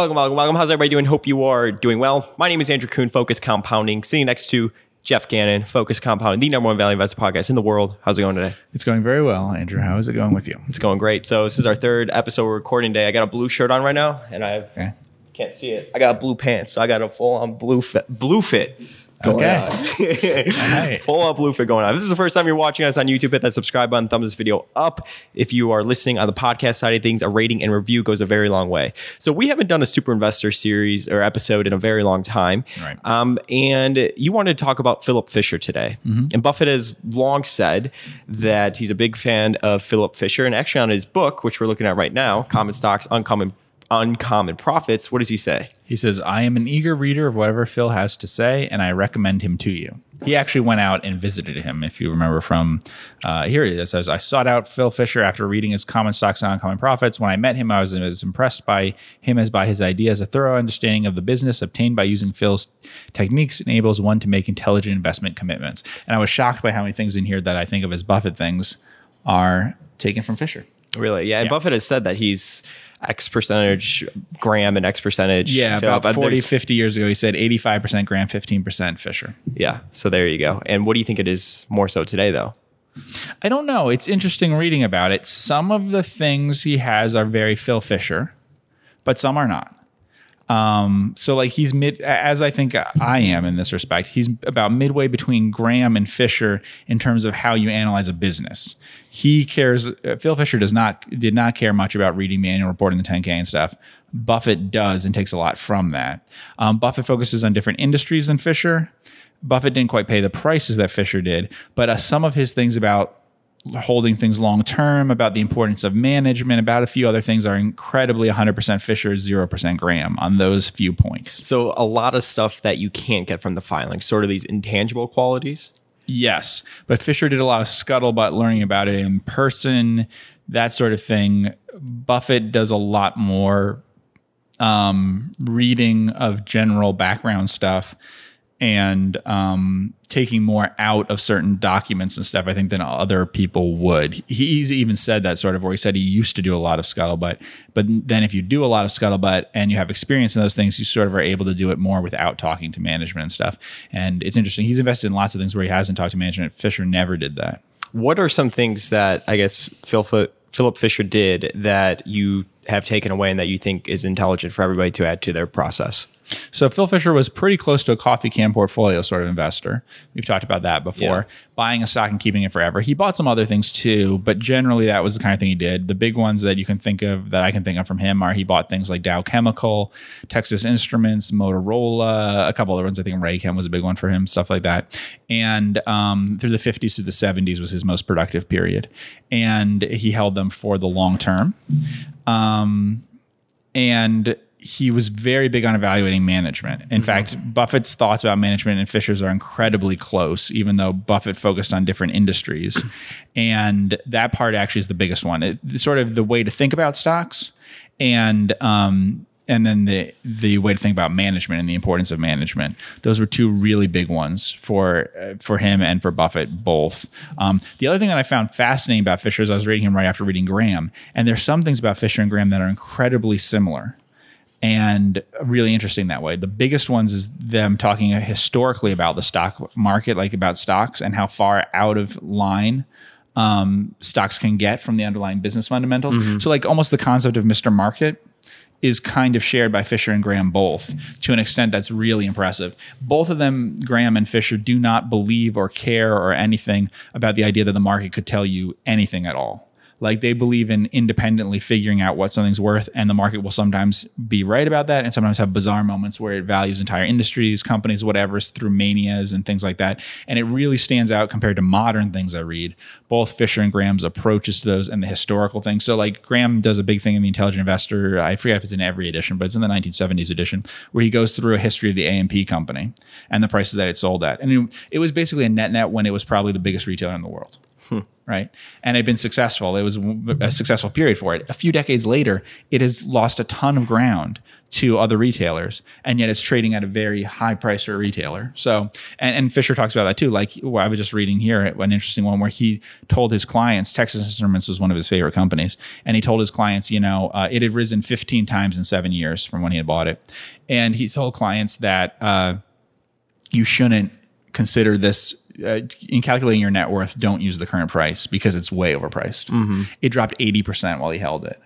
Welcome, welcome, welcome. How's everybody doing? Hope you are doing well. My name is Andrew Kuhn, Focus Compounding, sitting next to Jeff Gannon, Focus Compounding, the number one value investor podcast in the world. How's it going today? It's going very well, Andrew. How is it going with you? It's going great. So this is our third episode we're recording today. I got a blue shirt on right now, and I have Okay. can't see it. I got blue pants, so I got a full on blue fit. Blue fit. Going Okay. on. right. Full up fit going on. This is the first time you're watching us on YouTube, hit that subscribe button, thumbs this video up. If you are listening on the podcast side of things, a rating and review goes a very long way. So we haven't done a super investor series or episode in a very long time. Right. Um, and you wanted to talk about Philip Fisher today. And Buffett has long said that he's a big fan of Philip Fisher. And actually, on his book, which we're looking at right now, Common Stocks, Uncommon Uncommon Profits, what does he say? He says, I am an eager reader of whatever Phil has to say, and I recommend him to you. He actually went out and visited him, if you remember from uh, here it says, I sought out Phil Fisher after reading his Common Stocks and Uncommon Profits. When I met him, I was as impressed by him as by his ideas. A thorough understanding of the business obtained by using Phil's techniques enables one to make intelligent investment commitments. And I was shocked by how many things in here that I think of as Buffett things are taken from Fisher. Really? Yeah. And Buffett has said that he's X percentage Graham and X percentage. Yeah, Phil, about but 40, 50 years ago, he said 85% Graham, 15% Fisher. Yeah. So there you go. And what do you think it is more so today, though? I don't know. It's interesting reading about it. Some of the things he has are very Phil Fisher, but some are not. Um, so like he's mid, as I think I am in this respect, he's about midway between Graham and Fisher in terms of how you analyze a business. He cares. Uh, Phil Fisher does not did not care much about reading the annual report and the 10K and stuff. Buffett does and takes a lot from that. Um, Buffett focuses on different industries than Fisher. Buffett didn't quite pay the prices that Fisher did, but uh, some of his things about holding things long term, about the importance of management, about a few other things are incredibly 100% Fisher, 0% Graham on those few points. So a lot of stuff that you can't get from the filing, sort of these intangible qualities. Yes, but Fisher did a lot of scuttlebutt learning about it in person, that sort of thing. Buffett does a lot more um, reading of general background stuff and um, taking more out of certain documents and stuff, I think, than other people would. He's even said that sort of where he said he used to do a lot of scuttlebutt. But then if you do a lot of scuttlebutt and you have experience in those things, you sort of are able to do it more without talking to management and stuff. And it's interesting. He's invested in lots of things where he hasn't talked to management. Fisher never did that. What are some things that I guess Phil, Philip Fisher did that you have taken away and that you think is intelligent for everybody to add to their process? So Phil Fisher was pretty close to a coffee can portfolio sort of investor. We've talked about that before. Yeah. Buying a stock and keeping it forever. He bought some other things too, but generally that was the kind of thing he did. The big ones that you can think of that I can think of from him are he bought things like Dow Chemical, Texas Instruments, Motorola, a couple other ones. I think Raychem was a big one for him, stuff like that. And um, through the 50s to the 70s was his most productive period. And he held them for the long term. Um, and he was very big on evaluating management. In fact, Buffett's thoughts about management and Fisher's are incredibly close, even though Buffett focused on different industries. And that part actually is the biggest one. It, sort of the way to think about stocks and um, and then the the way to think about management and the importance of management. Those were two really big ones for uh, for him and for Buffett both. Um, the other thing that I found fascinating about Fisher is I was reading him right after reading Graham, and there's some things about Fisher and Graham that are incredibly similar and really interesting that way. The biggest ones is them talking historically about the stock market, like about stocks and how far out of line um, stocks can get from the underlying business fundamentals. So, like almost the concept of Mr. Market is kind of shared by Fisher and Graham both to an extent that's really impressive. Both of them, Graham and Fisher, do not believe or care or anything about the idea that the market could tell you anything at all. Like they believe in independently figuring out what something's worth, and the market will sometimes be right about that, and sometimes have bizarre moments where it values entire industries, companies, whatever, through manias and things like that. And it really stands out compared to modern things I read. Both Fisher and Graham's approaches to those and the historical things. So, like Graham does a big thing in the Intelligent Investor. I forget if it's in every edition, but it's in the 1970s edition where he goes through a history of the A&P company and the prices that it sold at. And it, it was basically a net net when it was probably the biggest retailer in the world right? And it had been successful. It was a successful period for it. A few decades later, it has lost a ton of ground to other retailers, and yet it's trading at a very high price for a retailer. So, and, and Fisher talks about that too. Like well, I was just reading here an interesting one where he told his clients, Texas Instruments was one of his favorite companies, and he told his clients, you know, uh, it had risen 15 times in seven years from when he had bought it, and he told clients that uh, you shouldn't consider this uh, in calculating your net worth, don't use the current price because it's way overpriced. Mm-hmm. It dropped 80% while he held it.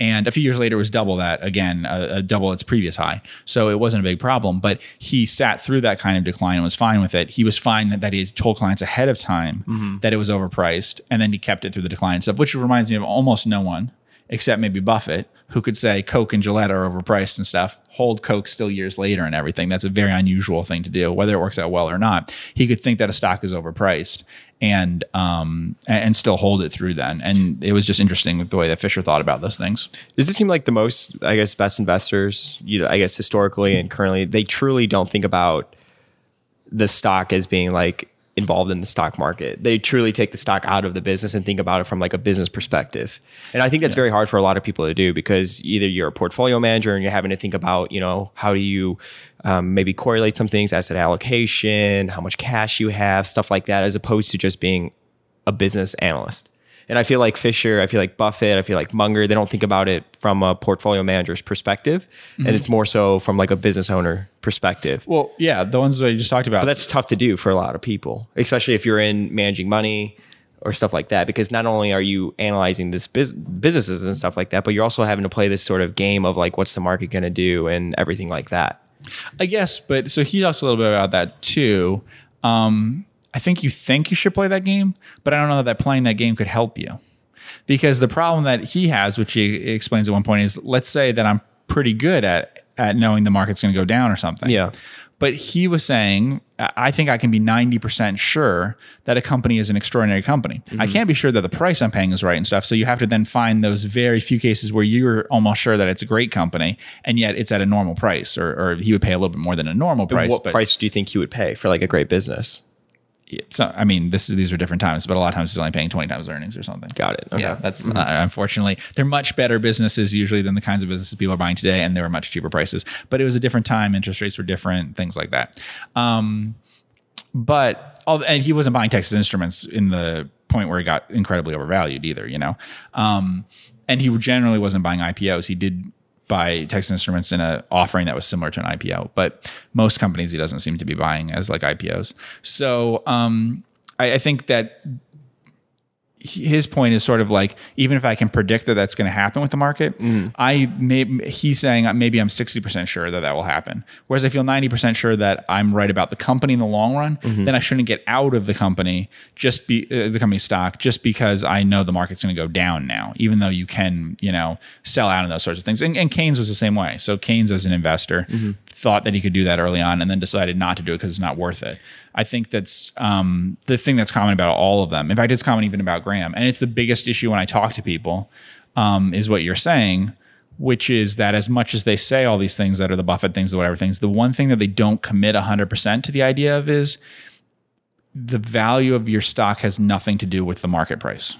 And a few years later, it was double that again, uh, double its previous high. So it wasn't a big problem. But he sat through that kind of decline and was fine with it. He was fine that he told clients ahead of time mm-hmm. that it was overpriced, and then he kept it through the decline and stuff, which reminds me of almost no one except maybe Buffett, who could say Coke and Gillette are overpriced and stuff, hold Coke still years later and everything. That's a very unusual thing to do, whether it works out well or not. He could think that a stock is overpriced and um and still hold it through then. And it was just interesting the way that Fisher thought about those things. Does it seem like the most, I guess, best investors, you know, I guess historically and currently, they truly don't think about the stock as being like involved in the stock market. They truly take the stock out of the business and think about it from like a business perspective. And I think that's yeah. very hard for a lot of people to do because either you're a portfolio manager and you're having to think about, you know, how do you um, maybe correlate some things, asset allocation, how much cash you have, stuff like that, as opposed to just being a business analyst. And I feel like Fisher, I feel like Buffett, I feel like Munger, they don't think about it from a portfolio manager's perspective. Mm-hmm. And it's more so from like a business owner perspective. Well, yeah, the ones that you just talked about. But that's tough to do for a lot of people, especially if you're in managing money or stuff like that because not only are you analyzing this biz- businesses and stuff like that but you're also having to play this sort of game of like what's the market going to do and everything like that i guess but so he talks a little bit about that too um, I think you think you should play that game, but I don't know that playing that game could help you. Because the problem that he has, which he explains at one point, is let's say that I'm pretty good at at knowing the market's going to go down or something. Yeah. But he was saying, I think I can be 90% sure that a company is an extraordinary company. Mm-hmm. I can't be sure that the price I'm paying is right and stuff. So you have to then find those very few cases where you're almost sure that it's a great company and yet it's at a normal price, or, or he would pay a little bit more than a normal price. what price do you think he would pay for like a great business? So I mean, this is these are different times, but a lot of times he's only paying twenty times earnings or something. Got it. Okay. Yeah, that's mm-hmm. uh, unfortunately they're much better businesses usually than the kinds of businesses people are buying today, and they were much cheaper prices. But it was a different time; interest rates were different, things like that. Um, but all, and he wasn't buying Texas Instruments in the point where he got incredibly overvalued either, you know. Um, and he generally wasn't buying IPOs. He did buy Texas Instruments in an offering that was similar to an IPO, but most companies he doesn't seem to be buying as like IPOs. So um, I, I think that his point is sort of like even if I can predict that that's going to happen with the market, mm. I may he's saying maybe I'm 60% sure that that will happen. Whereas I feel 90% sure that I'm right about the company in the long run, mm-hmm. then I shouldn't get out of the company just be uh, the company stock just because I know the market's going to go down now, even though you can, you know, sell out and those sorts of things. And, and Keynes was the same way. So Keynes as an investor mm-hmm. Thought that he could do that early on and then decided not to do it because it's not worth it. I think that's um, the thing that's common about all of them. In fact, it's common even about Graham, and it's the biggest issue when I talk to people. Um, is what you're saying, which is that as much as they say all these things that are the Buffett things or whatever things, the one thing that they don't commit 100% to the idea of is the value of your stock has nothing to do with the market price.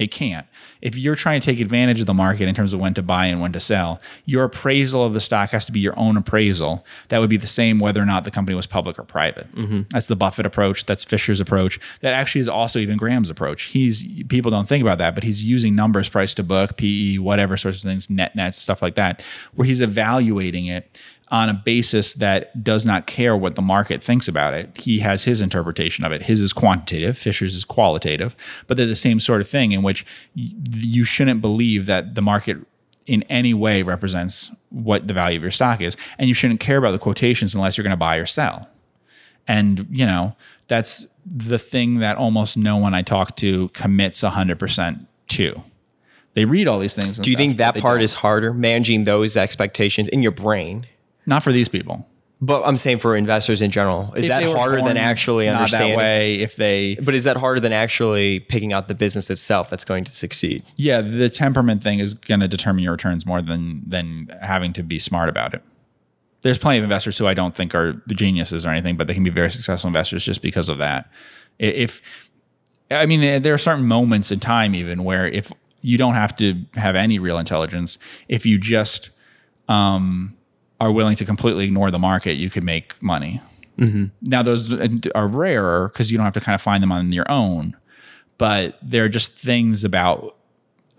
It can't. If you're trying to take advantage of the market in terms of when to buy and when to sell, your appraisal of the stock has to be your own appraisal. That would be the same whether or not the company was public or private. Mm-hmm. That's the Buffett approach. That's Fisher's approach. That actually is also even Graham's approach. He's people don't think about that, but he's using numbers, price to book, PE, whatever sorts of things, net nets, stuff like that, where he's evaluating it on a basis that does not care what the market thinks about it. He has his interpretation of it. His is quantitative, Fisher's is qualitative, but they're the same sort of thing in which you shouldn't believe that the market in any way represents what the value of your stock is. And you shouldn't care about the quotations unless you're going to buy or sell. And, you know, that's the thing that almost no one I talk to commits 100% to. They read all these things. Do you stuff, think that part don't. is harder, managing those expectations in your brain? Not for these people. But I'm saying for investors in general, is if that harder than actually not understanding? that way? If they, but is that harder than actually picking out the business itself that's going to succeed? Yeah, the temperament thing is going to determine your returns more than than having to be smart about it. There's plenty of investors who I don't think are the geniuses or anything, but they can be very successful investors just because of that. If I mean, eh, there are certain moments in time even where if you don't have to have any real intelligence, if you just um, are willing to completely ignore the market, you can make money. Now, those are rarer because you don't have to kind of find them on your own, but there are just things about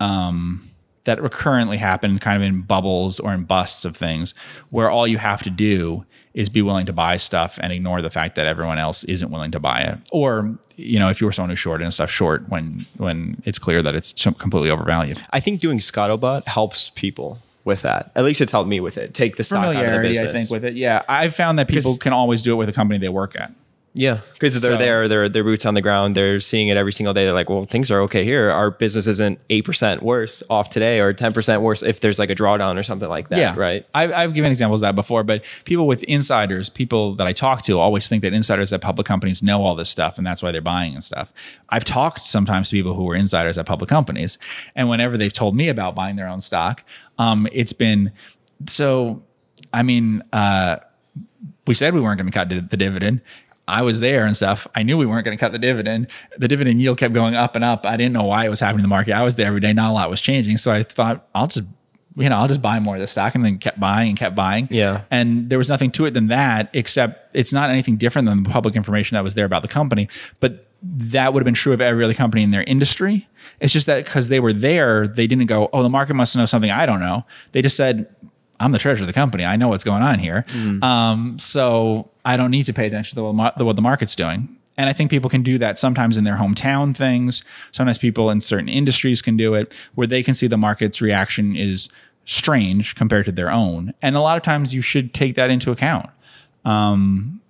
um, that recurrently happen kind of in bubbles or in busts of things where all you have to do is be willing to buy stuff and ignore the fact that everyone else isn't willing to buy it. Or, you know, if you were someone who's short and stuff short when when it's clear that it's completely overvalued. I think doing scuttlebutt helps people with that. At least it's helped me with it. Take the stock out of the business. I think, with it. Yeah. I've found that people can always do it with a company they work at. Yeah, because they're So- there, they're they're boots on the ground, they're seeing it every single day. They're like, well, things are okay here. Our business isn't eight percent worse off today, or ten percent worse if there's like a drawdown or something like that. yeah, right. I've, I've given examples of that before, but people with insiders, people that I talk to, always think that insiders at public companies know all this stuff, and that's why they're buying and stuff. I've talked sometimes to people who were insiders at public companies, and whenever they've told me about buying their own stock, um, it's been so. I mean, uh, we said we weren't going to cut the dividend. I was there and stuff. I knew we weren't going to cut the dividend. The dividend yield kept going up and up. I didn't know why it was happening in the market. I was there every day. Not a lot was changing. So I thought I'll just, you know, I'll just buy more of this stock and then kept buying and kept buying. Yeah. And there was nothing to it than that, except it's not anything different than the public information that was there about the company. But that would have been true of every other company in their industry. It's just that because they were there, they didn't go, oh, the market must know something I don't know. They just said, I'm the treasurer of the company. I know what's going on here. Um, so I don't need to pay attention to what, what the market's doing. And I think people can do that sometimes in their hometown things. Sometimes people in certain industries can do it where they can see the market's reaction is strange compared to their own. And a lot of times you should take that into account. Um,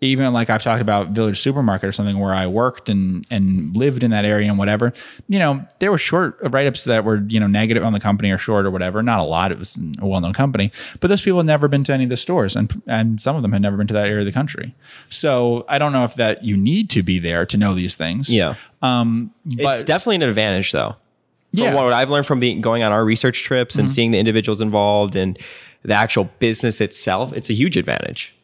even like I've talked about Village Supermarket or something where I worked and and lived in that area and whatever, you know, there were short write ups that were, you know, negative on the company or short or whatever. Not a lot. It was a well known company. But those people had never been to any of the stores and and some of them had never been to that area of the country. So I don't know if that you need to be there to know these things. Yeah, Um it's definitely an advantage though. Yeah. Mm-hmm. what I've learned from being going on our research trips and seeing the individuals involved and the actual business itself, it's a huge advantage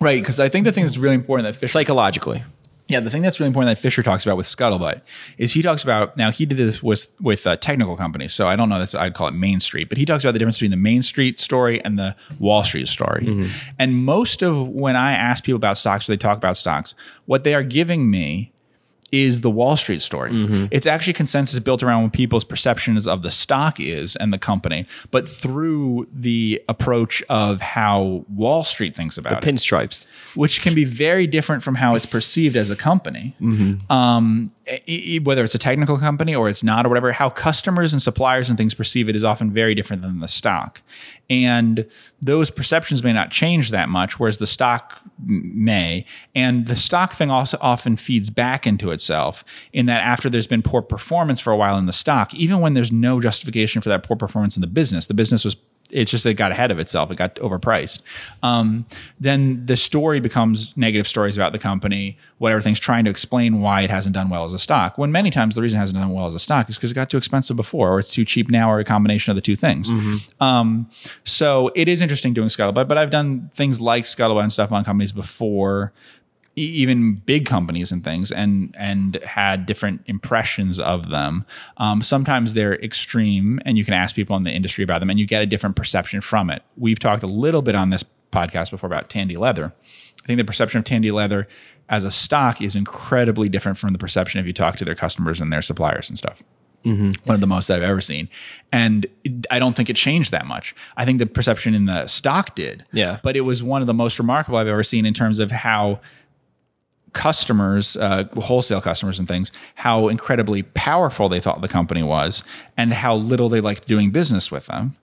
right, because I think the thing that's really important that Fisher psychologically. Yeah, the thing that's really important that Fisher talks about with Scuttlebutt is he talks about now he did this with with uh, technical companies, so I don't know that's I'd call it Main Street, but he talks about the difference between the Main Street story and the Wall Street story. And most of when I ask people about stocks, or they talk about stocks, what they are giving me is the Wall Street story. It's actually consensus built around what people's perceptions of the stock is and the company, but through the approach of how Wall Street thinks about it Pinstripes. which can be very different from how it's perceived as a company. Um, e- e- whether it's a technical company or it's not or whatever, how customers and suppliers and things perceive it is often very different than the stock. And those perceptions may not change that much, whereas the stock may. And the stock thing also often feeds back into itself in that after there's been poor performance for a while in the stock, even when there's no justification for that poor performance in the business, the business was it's just it got ahead of itself. It got overpriced. Um, then the story becomes negative stories about the company, whatever things, trying to explain why it hasn't done well as a stock. When many times the reason it hasn't done well as a stock is because it got too expensive before, or it's too cheap now, or a combination of the two things. Um, so it is interesting doing scuttlebutt, but I've done things like scuttlebutt and stuff on companies before even big companies and things and and had different impressions of them um, sometimes they're extreme and you can ask people in the industry about them and you get a different perception from it we've talked a little bit on this podcast before about tandy leather i think the perception of tandy leather as a stock is incredibly different from the perception if you talk to their customers and their suppliers and stuff one of the most I've ever seen. And I don't think it changed that much. I think the perception in the stock did. Yeah. But it was one of the most remarkable I've ever seen in terms of how customers, uh, wholesale customers and things, how incredibly powerful they thought the company was and how little they liked doing business with them.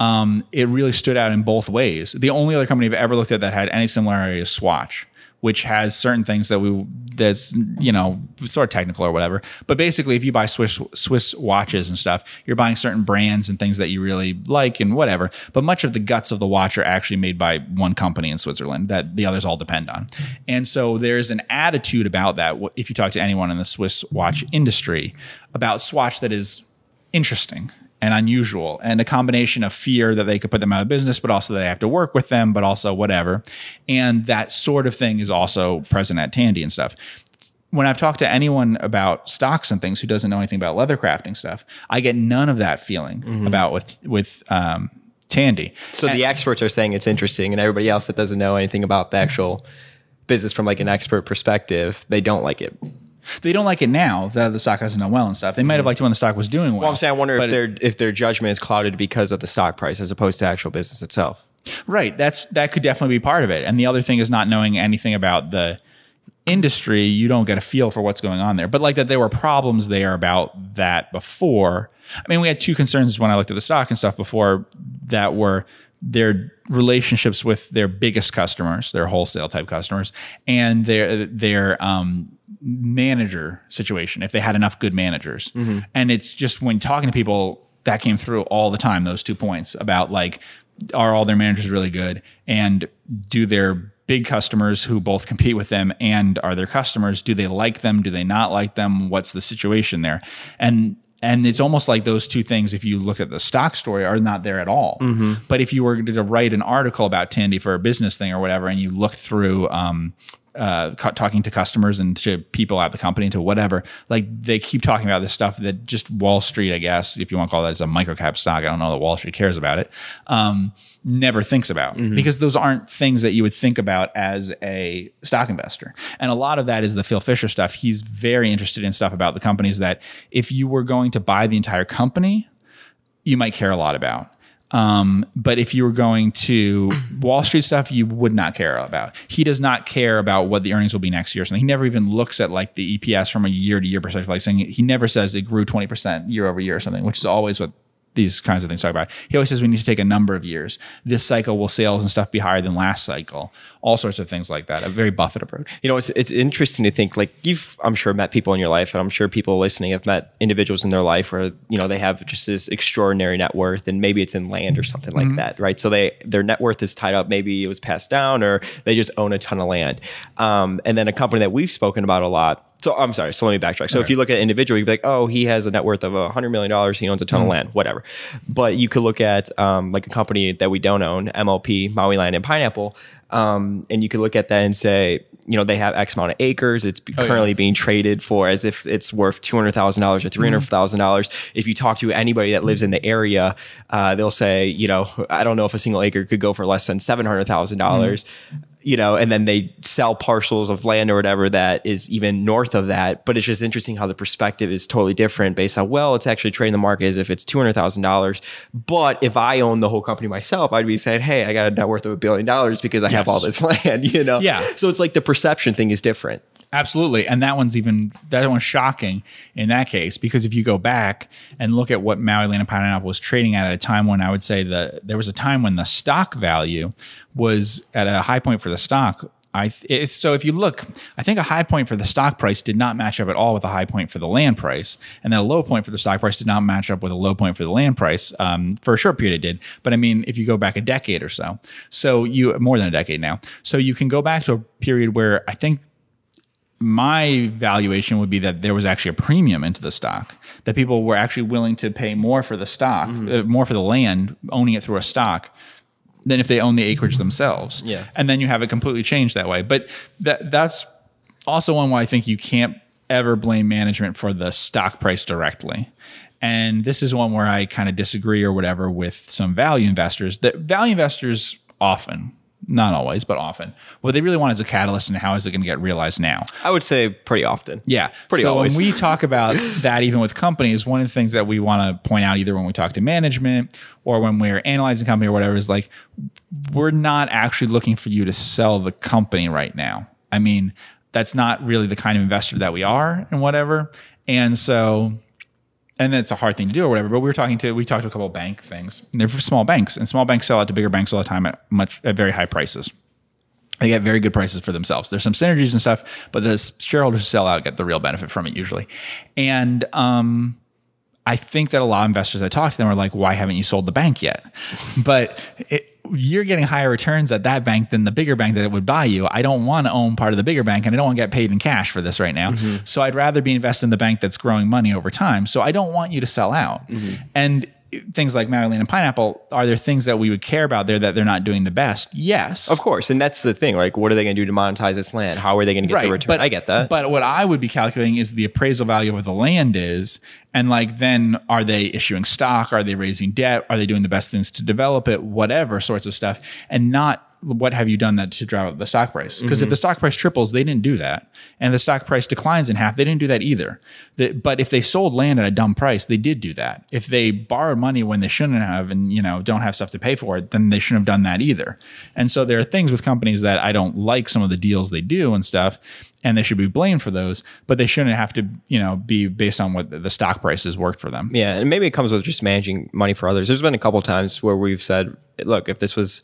Um, it really stood out in both ways. The only other company I've ever looked at that had any similarity is Swatch, which has certain things that we that's you know sort of technical or whatever. But basically, if you buy Swiss Swiss watches and stuff, you're buying certain brands and things that you really like and whatever. But much of the guts of the watch are actually made by one company in Switzerland that the others all depend on. And so there's an attitude about that. If you talk to anyone in the Swiss watch industry about Swatch, that is interesting and unusual and a combination of fear that they could put them out of business but also that they have to work with them but also whatever and that sort of thing is also present at tandy and stuff when I've talked to anyone about stocks and things who doesn't know anything about leather crafting stuff, I get none of that feeling Mm-hmm. about with with um, Tandy. So the experts are saying it's interesting, and everybody else that doesn't know anything about the actual business from like an expert perspective, they don't like it. They don't like it now that the stock hasn't done well and stuff. They might have liked it when the stock was doing well. Well, I'm saying I wonder if their if their judgment is clouded because of the stock price as opposed to actual business itself. Right. That's that could definitely be part of it. And the other thing is not knowing anything about the industry, you don't get a feel for what's going on there. But like that there were problems there about that before. I mean, we had two concerns when I looked at the stock and stuff before that were their relationships with their biggest customers, their wholesale type customers, and their their um manager situation if they had enough good managers. And it's just when talking to people that came through all the time those two points about like are all their managers really good? And do their big customers who both compete with them and are their customers do they like them? Do they not like them? What's the situation there? And and it's almost like those two things if you look at the stock story are not there at all. But if you were to write an article about tandy for a business thing or whatever and you looked through um, uh, cu- talking to customers and to people at the company to whatever like they keep talking about this stuff that just wall street i guess if you want to call that as a microcap stock i don't know that wall street cares about it um, never thinks about because those aren't things that you would think about as a stock investor. And a lot of that is the phil fisher stuff. He's very interested in stuff about the companies that if you were going to buy the entire company you might care a lot about. Um, but if you were going to Wall Street stuff, you would not care about. He does not care about what the earnings will be next year. So he never even looks at like the EPS from a year to year perspective. Like saying he never says it grew 20% year over year or something, which is always what these kinds of things talk about. He always says we need to take a number of years. This cycle will sales and stuff be higher than last cycle. All sorts of things like that. A very Buffett approach. You know, it's it's interesting to think like you've I'm sure met people in your life, and I'm sure people listening have met individuals in their life where you know they have just this extraordinary net worth, and maybe it's in land or something like that, right? So they their net worth is tied up. Maybe it was passed down, or they just own a ton of land. Um, and then a company that we've spoken about a lot. So I'm sorry. So let me backtrack. So if you look at an individual, you'd be like, oh, he has a net worth of hundred million dollars. He owns a ton of land, whatever. But you could look at um, like a company that we don't own, MLP, Maui Land and Pineapple, um, and you could look at that and say, you know, they have X amount of acres. It's currently being traded for as if it's worth two hundred thousand dollars or three hundred thousand dollars. If you talk to anybody that lives in the area, uh, they'll say, you know, I don't know if a single acre could go for less than seven hundred thousand dollars you know, and then they sell parcels of land or whatever that is even north of that. But it's just interesting how the perspective is totally different based on, well, it's actually trading the market as if it's $200,000. But if I own the whole company myself, I'd be saying, hey, I got a net worth of a billion dollars because I have all this land, you know? Yeah. So it's like the perception thing is different. Absolutely. And that one's even that one's shocking in that case because if you go back and look at what Maui Land and Pineapple was trading at at a time when I would say that there was a time when the stock value was at a high point for the stock. I th- it's, so if you look, I think a high point for the stock price did not match up at all with a high point for the land price, and then a low point for the stock price did not match up with a low point for the land price. Um, for a short period, it did, but I mean, if you go back a decade or so, so you more than a decade now, so you can go back to a period where I think my valuation would be that there was actually a premium into the stock that people were actually willing to pay more for the stock uh, more for the land owning it through a stock than if they own the acreage themselves. Yeah. and then you have it completely changed that way. But that that's also one why i think you can't ever blame management for the stock price directly. And this is one where i kind of disagree or whatever with some value investors. That value investors often not always but often what they really want is a catalyst and how is it going to get realized now I would say pretty often. yeah. Pretty so always. when we talk about that, even with companies, one of the things that we want to point out, either when we talk to management or when we're analyzing a company or whatever, is like we're not actually looking for you to sell the company right now. I mean, that's not really the kind of investor that we are and whatever. And so and it's a hard thing to do or whatever. But we were talking to we talked to a couple bank things. And they're for small banks, and small banks sell out to bigger banks all the time at much at very high prices. They get very good prices for themselves. There's some synergies and stuff, but the shareholders who sell out get the real benefit from it usually. And um, I think that a lot of investors I talk to them are like, "Why haven't you sold the bank yet?" But it, you're getting higher returns at that bank than the bigger bank that would buy you. I don't want to own part of the bigger bank, and I don't want to get paid in cash for this right now. Mm-hmm. So I'd rather be invested in the bank that's growing money over time. So I don't want you to sell out. Mm-hmm. And things like Maui Land and Pineapple, are there things that we would care about there that they're not doing the best? Yes. Of course. And that's the thing. Like, what are they going to do to monetize this land? How are they going to get the return? But, I get that. But what I would be calculating is the appraisal value of the land is. And like, then are they issuing stock? Are they raising debt? Are they doing the best things to develop it? Whatever sorts of stuff. And not what have you done that to drive up the stock price? Because mm-hmm. if the stock price triples, they didn't do that, and the stock price declines in half, they didn't do that either. The, but if they sold land at a dumb price, they did do that. If they borrowed money when they shouldn't have, and you know don't have stuff to pay for it, then they shouldn't have done that either. And so there are things with companies that I don't like some of the deals they do and stuff, and they should be blamed for those, but they shouldn't have to, you know, be based on what the stock prices worked for them. Yeah, and maybe it comes with just managing money for others. There's been a couple times where we've said, look, if this was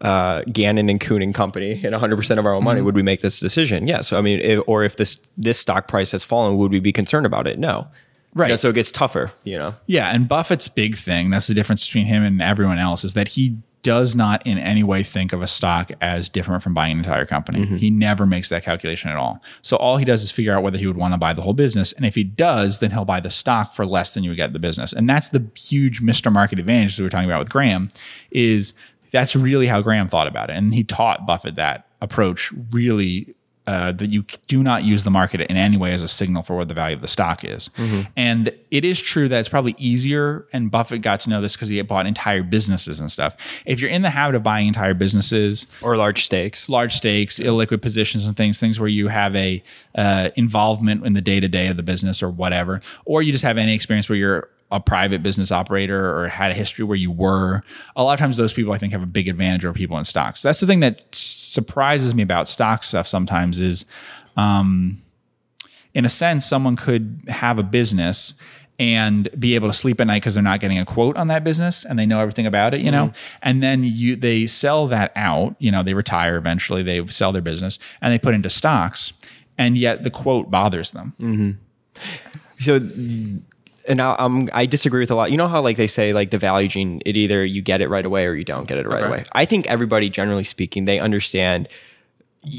uh, Gannon and Kuhn and company and 100% of our own money, mm-hmm. would we make this decision? Yes. I mean, if, or if this this stock price has fallen, would we be concerned about it? No. Right. so it gets tougher, you know? Yeah. And Buffett's big thing, that's the difference between him and everyone else, is that he does not in any way think of a stock as different from buying an entire company. Mm-hmm. He never makes that calculation at all. So all he does is figure out whether he would want to buy the whole business. And if he does, then he'll buy the stock for less than you would get the business. And that's the huge Mr. Market advantage that we are talking about with Graham is that's really how Graham thought about it. And he taught Buffett that approach really uh, that you do not use the market in any way as a signal for what the value of the stock is. Mm-hmm. And it is true that it's probably easier, and Buffett got to know this because he had bought entire businesses and stuff. If you're in the habit of buying entire businesses or large stakes, large stakes, illiquid positions and things, things where you have a uh, involvement in the day to day of the business or whatever, or you just have any experience where you're a private business operator or had a history where you were, a lot of times those people I think have a big advantage over people in stocks. That's the thing that surprises me about stock stuff sometimes is, um, in a sense, someone could have a business and be able to sleep at night because they're not getting a quote on that business and they know everything about it, you mm-hmm. know. And then you they sell that out, you know, they retire eventually, they sell their business and they put into stocks, and yet the quote bothers them. Mm-hmm. So and I, um, I disagree with a lot. You know how like they say like the value gene, it either you get it right away or you don't get it right away. I think everybody, generally speaking, they understand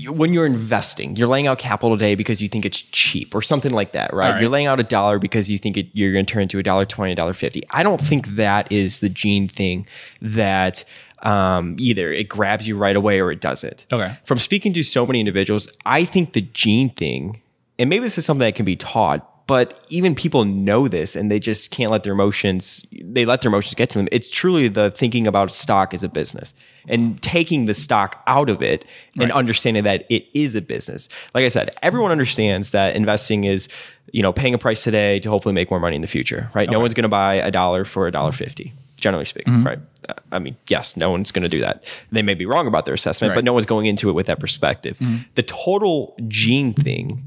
when you're investing, you're laying out capital today because you think it's cheap or something like that, right? right. You're laying out a dollar because you think it, you're going to turn into a dollar twenty, a dollar fifty. I don't think that is the gene thing that um, either it grabs you right away or it doesn't. Okay. From speaking to so many individuals, I think the gene thing, and maybe this is something that can be taught, but even people know this and they just can't let their emotions they let their emotions get to them it's truly the thinking about stock as a business and taking the stock out of it and right. understanding that it is a business like i said everyone understands that investing is you know paying a price today to hopefully make more money in the future right okay. no one's going to buy a dollar for a dollar 50 generally speaking mm-hmm. right i mean yes no one's going to do that they may be wrong about their assessment right. but no one's going into it with that perspective mm-hmm. the total gene thing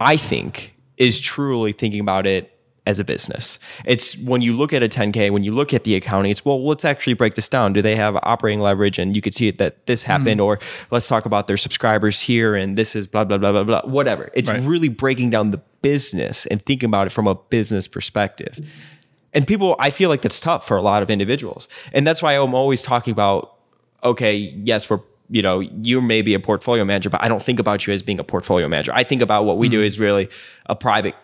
i think is truly thinking about it as a business. It's when you look at a 10K, when you look at the accounting, it's well, let's actually break this down. Do they have operating leverage? And you could see it that this happened, mm. or let's talk about their subscribers here, and this is blah, blah, blah, blah, blah, whatever. It's right. really breaking down the business and thinking about it from a business perspective. And people, I feel like that's tough for a lot of individuals. And that's why I'm always talking about, okay, yes, we're you know, you may be a portfolio manager, but I don't think about you as being a portfolio manager. I think about what we mm-hmm. do is really a private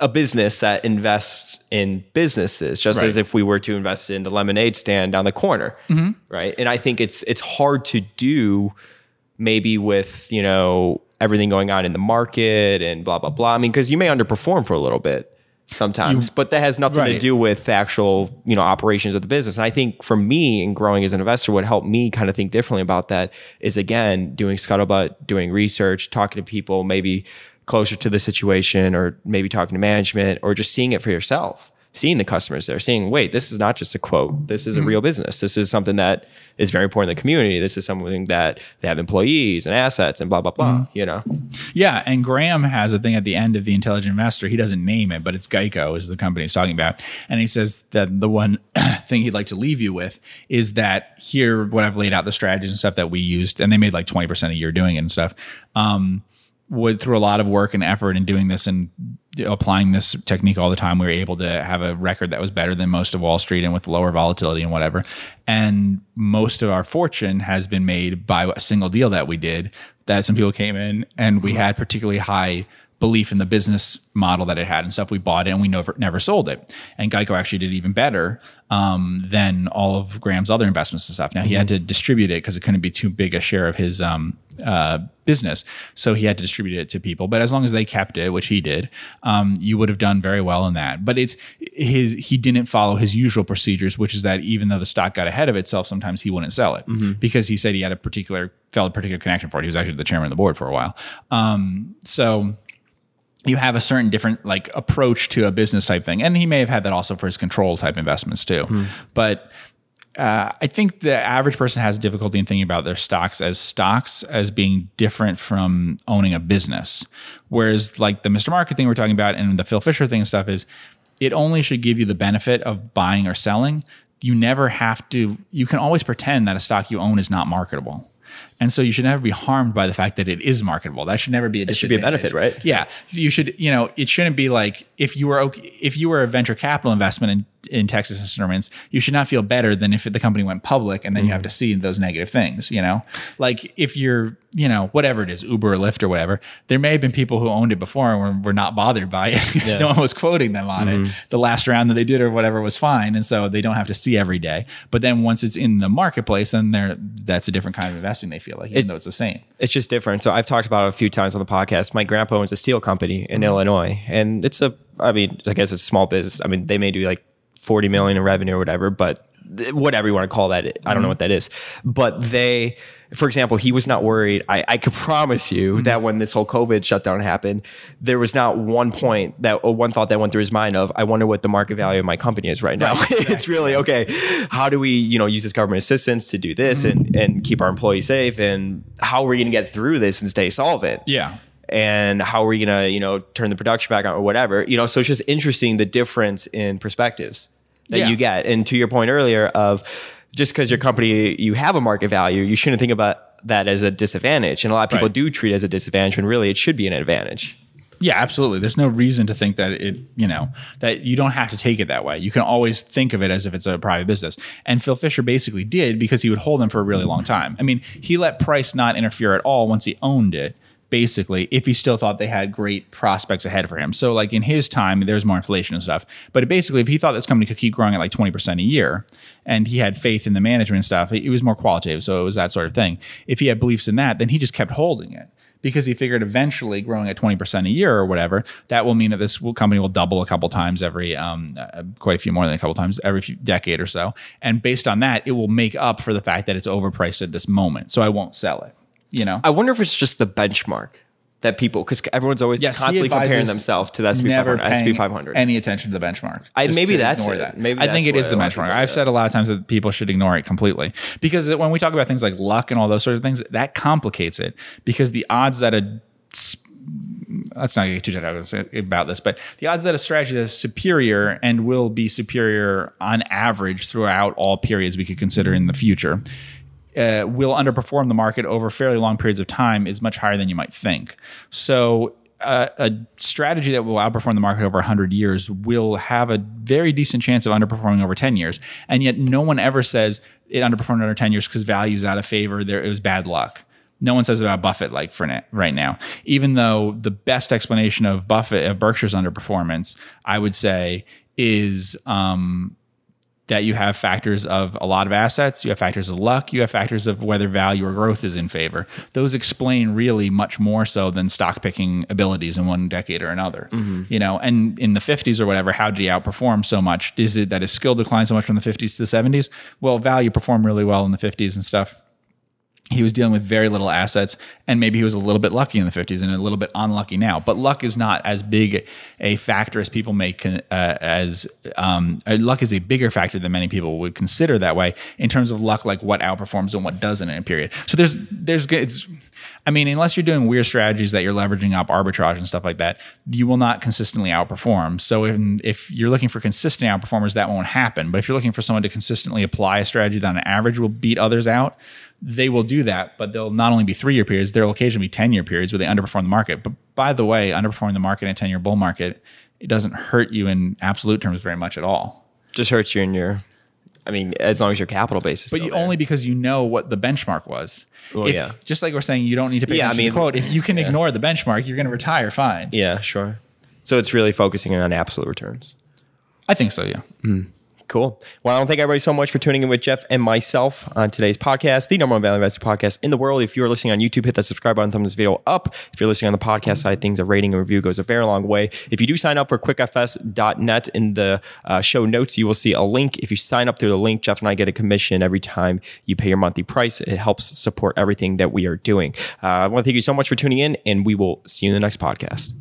a business that invests in businesses just right. as if we were to invest in the lemonade stand down the corner mm-hmm. right and i think it's it's hard to do maybe with you know everything going on in the market and blah blah blah i mean because you may underperform for a little bit sometimes, you, but that has nothing right. to do with the actual, you know, operations of the business. And I think for me in growing as an investor, what helped me kind of think differently about that is again, doing scuttlebutt, doing research, talking to people maybe closer to the situation or maybe talking to management or just seeing it for yourself seeing the customers there, seeing, wait, this is not just a quote. This is a mm-hmm. real business. This is something that is very important in the community. This is something that they have employees and assets and blah, blah, blah, mm-hmm. you know? Yeah. And Graham has a thing at the end of The Intelligent Investor. He doesn't name it, but it's Geico is the company he's talking about. And he says that the one thing he'd like to leave you with is that here, what I've laid out, the strategies and stuff that we used, and they made like 20% a year doing it and stuff. Um, would through a lot of work and effort in doing this and applying this technique all the time, we were able to have a record that was better than most of Wall Street and with lower volatility and whatever. And most of our fortune has been made by a single deal that we did. That some people came in and we had particularly high belief in the business model that it had and stuff. We bought it and we never never sold it. And Geico actually did even better um, than all of Graham's other investments and stuff. Now he had to distribute it because it couldn't be too big a share of his um, uh, business, so he had to distribute it to people. But as long as they kept it, which he did, um, you would have done very well in that. But it's his he didn't follow his usual procedures, which is that even though the stock got ahead of itself, sometimes he wouldn't sell it because he said he had a particular felt a particular connection for it. He was actually the chairman of the board for a while. Um, so you have a certain different like approach to a business type thing and he may have had that also for his control type investments too but uh, I think the average person has difficulty in thinking about their stocks as stocks as being different from owning a business. Whereas, like the Mr. Market thing we're talking about and the Phil Fisher thing and stuff is, it only should give you the benefit of buying or selling. You never have to. You can always pretend that a stock you own is not marketable. And so you should never be harmed by the fact that it is marketable. That should never be a disadvantage. It should be a benefit, right? yeah, you should. You know, it shouldn't be like if you were okay, if you were a venture capital investment in in Texas Instruments, you should not feel better than if the company went public and then you have mm-hmm. to see those negative things. You know, like if you're you know whatever it is, Uber or Lyft or whatever, there may have been people who owned it before and were, were not bothered by it because no one was quoting them on it. Mm-hmm. The last round that they did or whatever was fine, and so they don't have to see every day. But then once it's in the marketplace, then they're that's a different kind of investing. They feel like even though it's the same. It's just different. So I've talked about it a few times on the podcast. My grandpa owns a steel company in mm-hmm. Illinois, and it's a, I mean, I guess it's a small business. I mean, they may do like 40 million in revenue or whatever, but whatever you want to call that, I don't know mm-hmm. what that is. But they, for example, he was not worried. I, I could promise you mm-hmm. that when this whole COVID shutdown happened, there was not one point that, or one thought that went through his mind of, I wonder what the market value of my company is right now. it's really, okay, how do we, you know, use this government assistance to do this mm-hmm. and, and keep our employees safe? And how are we going to get through this and stay solvent? Yeah. and how are we gonna you know turn the production back on or whatever you know so it's just interesting the difference in perspectives that Yeah. you get and to your point earlier of just because your mm-hmm. company you have a market value you shouldn't think about that as a disadvantage and a lot of people Right. do treat it as a disadvantage when really it should be an advantage Yeah, absolutely. There's no reason to think that it, you know, that you don't have to take it that way. You can always think of it as if it's a private business. And Phil Fisher basically did because he would hold them for a really long mm-hmm. time. I mean, he let price not interfere at all once he owned it, basically, if he still thought they had great prospects ahead for him. So, like in his time, there's more inflation and stuff. But basically, if he thought this company could keep growing at like 20% a year and he had faith in the management stuff, it was more qualitative. So, it was that sort of thing. If he had beliefs in that, then he just kept holding it because he figured eventually growing at 20% a year or whatever, that will mean that this will, company will double a couple times every, um, uh, quite a few more than a couple times every few, decade or so. And based on that, it will make up for the fact that it's overpriced at this moment. So I won't sell it, you know? i wonder if it's just the benchmark that people because everyone's always Yes, constantly comparing themselves to the S&P never 500 S&P paying 500 any attention to the benchmark. I- maybe that's it. Maybe I think it is the a lot of benchmark. I've said a lot of times that people should ignore it completely because when we talk about things like luck and all those sort of things, that complicates it because the odds that a let's not get too technical about this, but the odds that a strategy that is superior and will be superior on average throughout all periods we could consider in the future uh, will underperform the market over fairly long periods of time is much higher than you might think. So, uh, a strategy that will outperform the market over 100 years will have a very decent chance of underperforming over 10 years. And yet, no one ever says it underperformed under 10 years because value's out of favor. There, it was bad luck. No one says about Buffett like for na- right now. Even though the best explanation of Buffett of Berkshire's underperformance, I would say, is um, that you have factors of a lot of assets, you have factors of luck, you have factors of whether value or growth is in favor. Those explain really much more so than stock picking abilities in one decade or another. Mm-hmm. You know, and in the 50s or whatever, how did he outperform so much? Is it that his skill declined so much from the 50s to the 70s? Well, value performed really well in the 50s and stuff he was dealing with very little assets and maybe he was a little bit lucky in the 50s and a little bit unlucky now. But luck is not as big a factor as people make uh, as um, uh, luck is a bigger factor than many people would consider that way in terms of luck like what outperforms and what doesn't in a period. So there's there's it's I mean, unless you're doing weird strategies that you're leveraging up arbitrage and stuff like that, you will not consistently outperform. So if, if you're looking for consistent outperformers, that won't happen. But if you're looking for someone to consistently apply a strategy that on average will beat others out, they will do that. But they'll not only be three year periods, there'll occasionally be 10 year periods where they underperform the market. But by the way, underperforming the market in a 10 year bull market, it doesn't hurt you in absolute terms very much at all. just hurts you in your I mean, as long as your capital base is but still you, there. only because you know what the benchmark was. Well, If- yeah. Just like we're saying, you don't need to pay Yeah, I attention to the mean, quote. If you can ignore the benchmark, you're going to retire fine. yeah, sure. So it's really focusing on absolute returns. I think so. Yeah. Hmm. Cool. Well, I want to thank everybody so much for tuning in with Jeff and myself on today's podcast, the number one value investor podcast in the world. If you're listening on YouTube, hit that subscribe button, thumbs this video up. If you're listening on the podcast side things, a rating and review goes a very long way. If you do sign up for quickfs.net in the uh, show notes, you will see a link. If you sign up through the link, Jeff and I get a commission every time you pay your monthly price. It helps support everything that we are doing. Uh, I want to thank you so much for tuning in, and we will see you in the next podcast.